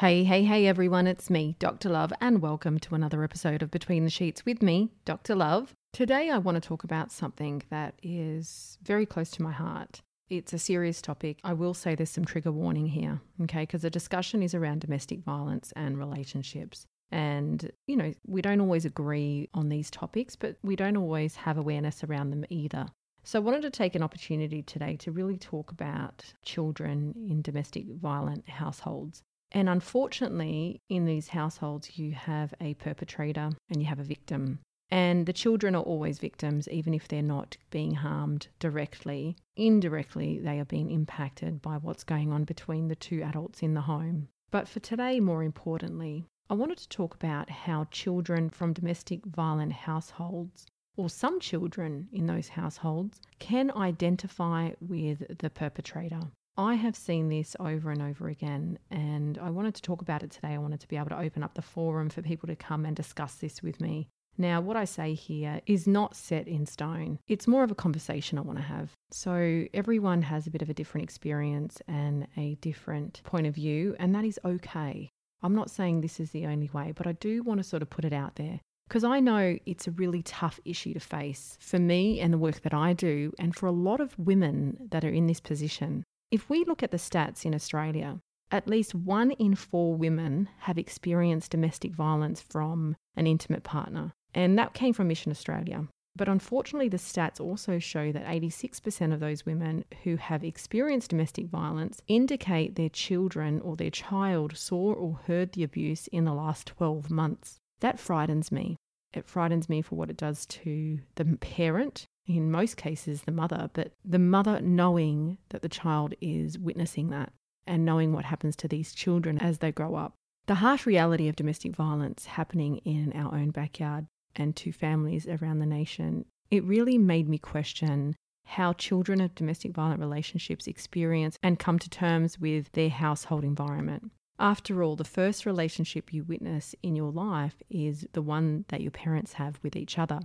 Hey, hey, hey, everyone, it's me, Dr. Love, and welcome to another episode of Between the Sheets with me, Dr. Love. Today, I want to talk about something that is very close to my heart. It's a serious topic. I will say there's some trigger warning here, okay, because the discussion is around domestic violence and relationships. And, you know, we don't always agree on these topics, but we don't always have awareness around them either. So, I wanted to take an opportunity today to really talk about children in domestic violent households and unfortunately, in these households, you have a perpetrator and you have a victim. And the children are always victims, even if they're not being harmed directly. Indirectly, they are being impacted by what's going on between the two adults in the home. But for today, more importantly, I wanted to talk about how children from domestic violent households, or some children in those households, can identify with the perpetrator. I have seen this over and over again, and I wanted to talk about it today. I wanted to be able to open up the forum for people to come and discuss this with me. Now, what I say here is not set in stone. It's more of a conversation I want to have. So, everyone has a bit of a different experience and a different point of view, and that is okay. I'm not saying this is the only way, but I do want to sort of put it out there because I know it's a really tough issue to face for me and the work that I do, and for a lot of women that are in this position. If we look at the stats in Australia, at least one in four women have experienced domestic violence from an intimate partner, and that came from Mission Australia. But unfortunately, the stats also show that 86% of those women who have experienced domestic violence indicate their children or their child saw or heard the abuse in the last 12 months. That frightens me. It frightens me for what it does to the parent in most cases the mother, but the mother knowing that the child is witnessing that and knowing what happens to these children as they grow up. The harsh reality of domestic violence happening in our own backyard and to families around the nation, it really made me question how children of domestic violent relationships experience and come to terms with their household environment. After all, the first relationship you witness in your life is the one that your parents have with each other.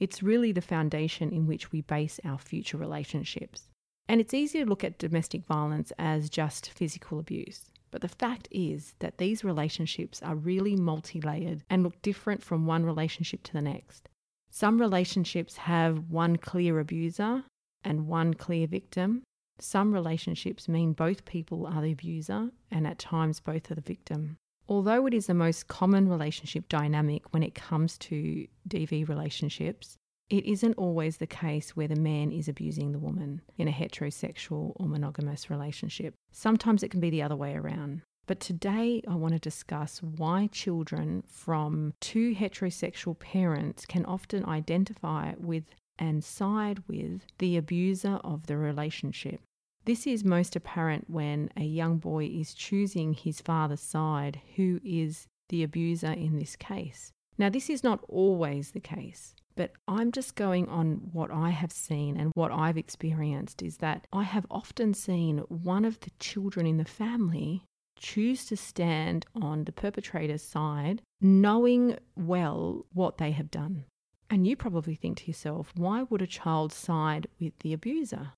It's really the foundation in which we base our future relationships. And it's easy to look at domestic violence as just physical abuse. But the fact is that these relationships are really multi layered and look different from one relationship to the next. Some relationships have one clear abuser and one clear victim. Some relationships mean both people are the abuser and at times both are the victim. Although it is the most common relationship dynamic when it comes to DV relationships, it isn't always the case where the man is abusing the woman in a heterosexual or monogamous relationship. Sometimes it can be the other way around. But today I want to discuss why children from two heterosexual parents can often identify with and side with the abuser of the relationship. This is most apparent when a young boy is choosing his father's side, who is the abuser in this case. Now, this is not always the case, but I'm just going on what I have seen and what I've experienced is that I have often seen one of the children in the family choose to stand on the perpetrator's side, knowing well what they have done. And you probably think to yourself, why would a child side with the abuser?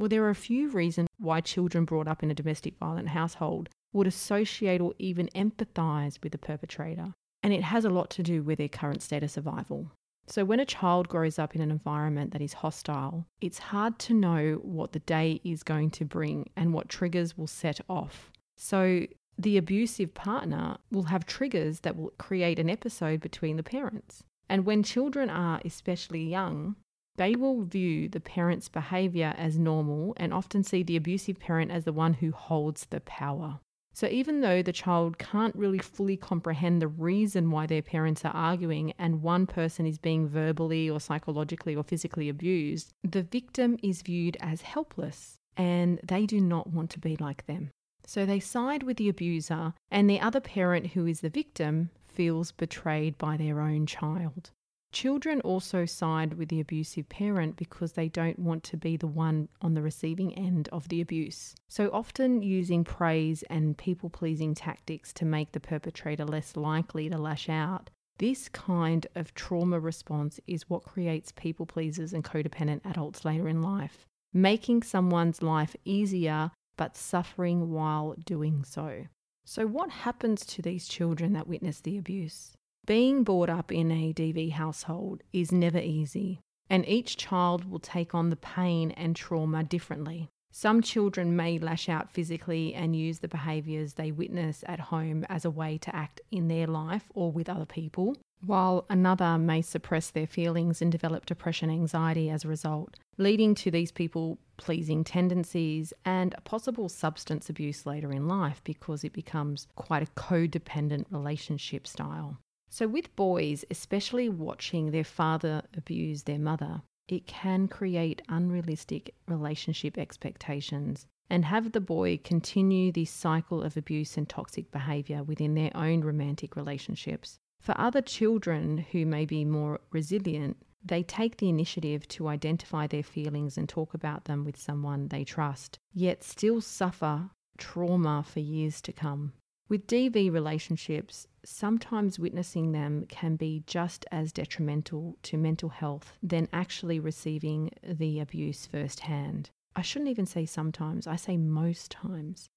Well, there are a few reasons why children brought up in a domestic violent household would associate or even empathise with the perpetrator, and it has a lot to do with their current state of survival. So, when a child grows up in an environment that is hostile, it's hard to know what the day is going to bring and what triggers will set off. So, the abusive partner will have triggers that will create an episode between the parents. And when children are especially young, they will view the parent's behavior as normal and often see the abusive parent as the one who holds the power. So, even though the child can't really fully comprehend the reason why their parents are arguing and one person is being verbally or psychologically or physically abused, the victim is viewed as helpless and they do not want to be like them. So they side with the abuser, and the other parent, who is the victim, feels betrayed by their own child. Children also side with the abusive parent because they don't want to be the one on the receiving end of the abuse. So, often using praise and people pleasing tactics to make the perpetrator less likely to lash out. This kind of trauma response is what creates people pleasers and codependent adults later in life, making someone's life easier but suffering while doing so. So, what happens to these children that witness the abuse? Being brought up in a DV household is never easy, and each child will take on the pain and trauma differently. Some children may lash out physically and use the behaviours they witness at home as a way to act in their life or with other people, while another may suppress their feelings and develop depression anxiety as a result, leading to these people pleasing tendencies and a possible substance abuse later in life because it becomes quite a codependent relationship style. So, with boys, especially watching their father abuse their mother, it can create unrealistic relationship expectations and have the boy continue this cycle of abuse and toxic behaviour within their own romantic relationships. For other children who may be more resilient, they take the initiative to identify their feelings and talk about them with someone they trust, yet still suffer trauma for years to come. With DV relationships, sometimes witnessing them can be just as detrimental to mental health than actually receiving the abuse firsthand. I shouldn't even say sometimes, I say most times.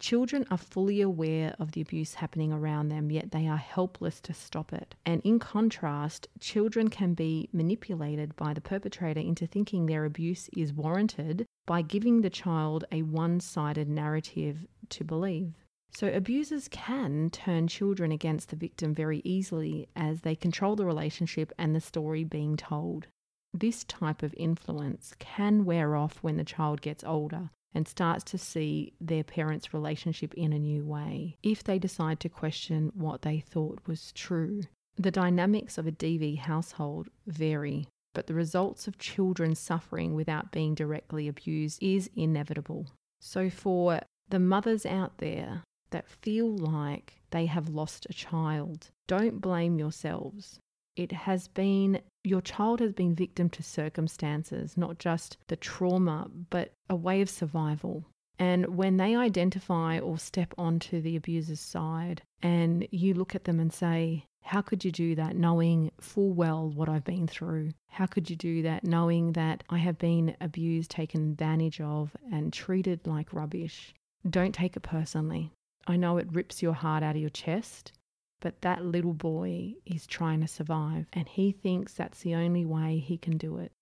Children are fully aware of the abuse happening around them, yet they are helpless to stop it. And in contrast, children can be manipulated by the perpetrator into thinking their abuse is warranted by giving the child a one sided narrative to believe. So, abusers can turn children against the victim very easily as they control the relationship and the story being told. This type of influence can wear off when the child gets older and starts to see their parents' relationship in a new way if they decide to question what they thought was true. The dynamics of a DV household vary, but the results of children suffering without being directly abused is inevitable. So, for the mothers out there that feel like they have lost a child, don't blame yourselves. It has been, your child has been victim to circumstances, not just the trauma, but a way of survival. And when they identify or step onto the abuser's side, and you look at them and say, How could you do that knowing full well what I've been through? How could you do that knowing that I have been abused, taken advantage of, and treated like rubbish? Don't take it personally. I know it rips your heart out of your chest, but that little boy is trying to survive and he thinks that's the only way he can do it.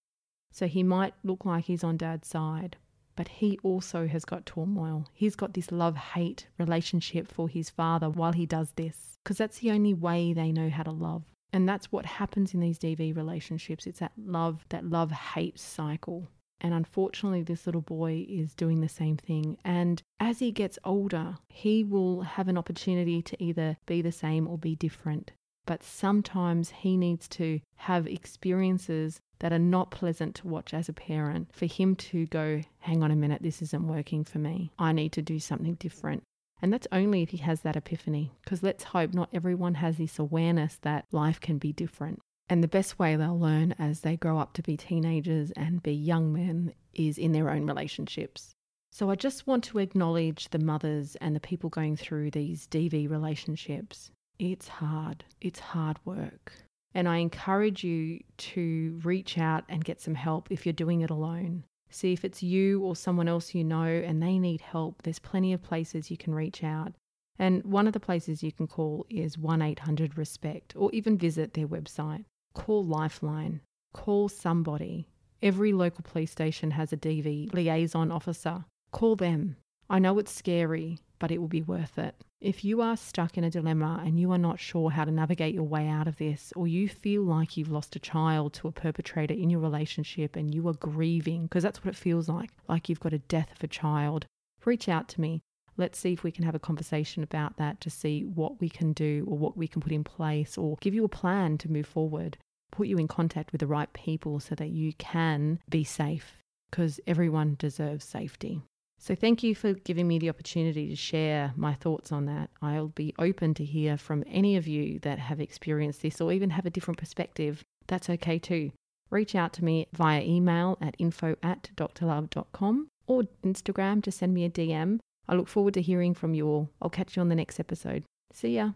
So he might look like he's on dad's side, but he also has got turmoil. He's got this love hate relationship for his father while he does this, because that's the only way they know how to love. And that's what happens in these DV relationships. It's that love, that love hate cycle. And unfortunately, this little boy is doing the same thing. And as he gets older, he will have an opportunity to either be the same or be different. But sometimes he needs to have experiences that are not pleasant to watch as a parent for him to go, hang on a minute, this isn't working for me. I need to do something different. And that's only if he has that epiphany, because let's hope not everyone has this awareness that life can be different. And the best way they'll learn as they grow up to be teenagers and be young men is in their own relationships. So I just want to acknowledge the mothers and the people going through these DV relationships. It's hard, it's hard work. And I encourage you to reach out and get some help if you're doing it alone. See if it's you or someone else you know and they need help. There's plenty of places you can reach out. And one of the places you can call is 1 800 RESPECT or even visit their website. Call Lifeline. Call somebody. Every local police station has a DV liaison officer. Call them. I know it's scary, but it will be worth it. If you are stuck in a dilemma and you are not sure how to navigate your way out of this, or you feel like you've lost a child to a perpetrator in your relationship and you are grieving, because that's what it feels like, like you've got a death of a child, reach out to me. Let's see if we can have a conversation about that to see what we can do or what we can put in place or give you a plan to move forward put you in contact with the right people so that you can be safe because everyone deserves safety. So, thank you for giving me the opportunity to share my thoughts on that. I'll be open to hear from any of you that have experienced this or even have a different perspective. That's okay too. Reach out to me via email at info at drlurve.com or Instagram to send me a DM. I look forward to hearing from you all. I'll catch you on the next episode. See ya.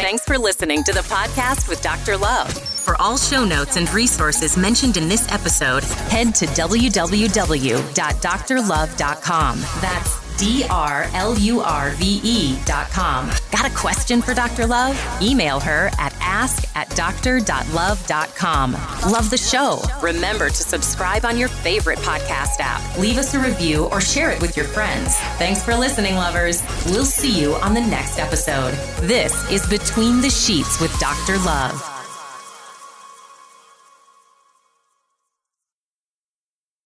Thanks for listening to the podcast with Dr. Love. For all show notes and resources mentioned in this episode, head to www.drlurve.com. That's D R L U R V E dot com. Got a question for Dr. Love? Email her at ask at doctor.love.com. Love the show? Remember to subscribe on your favorite podcast app. Leave us a review or share it with your friends. Thanks for listening, lovers. We'll see you on the next episode. This is Between the Sheets with Dr. Love.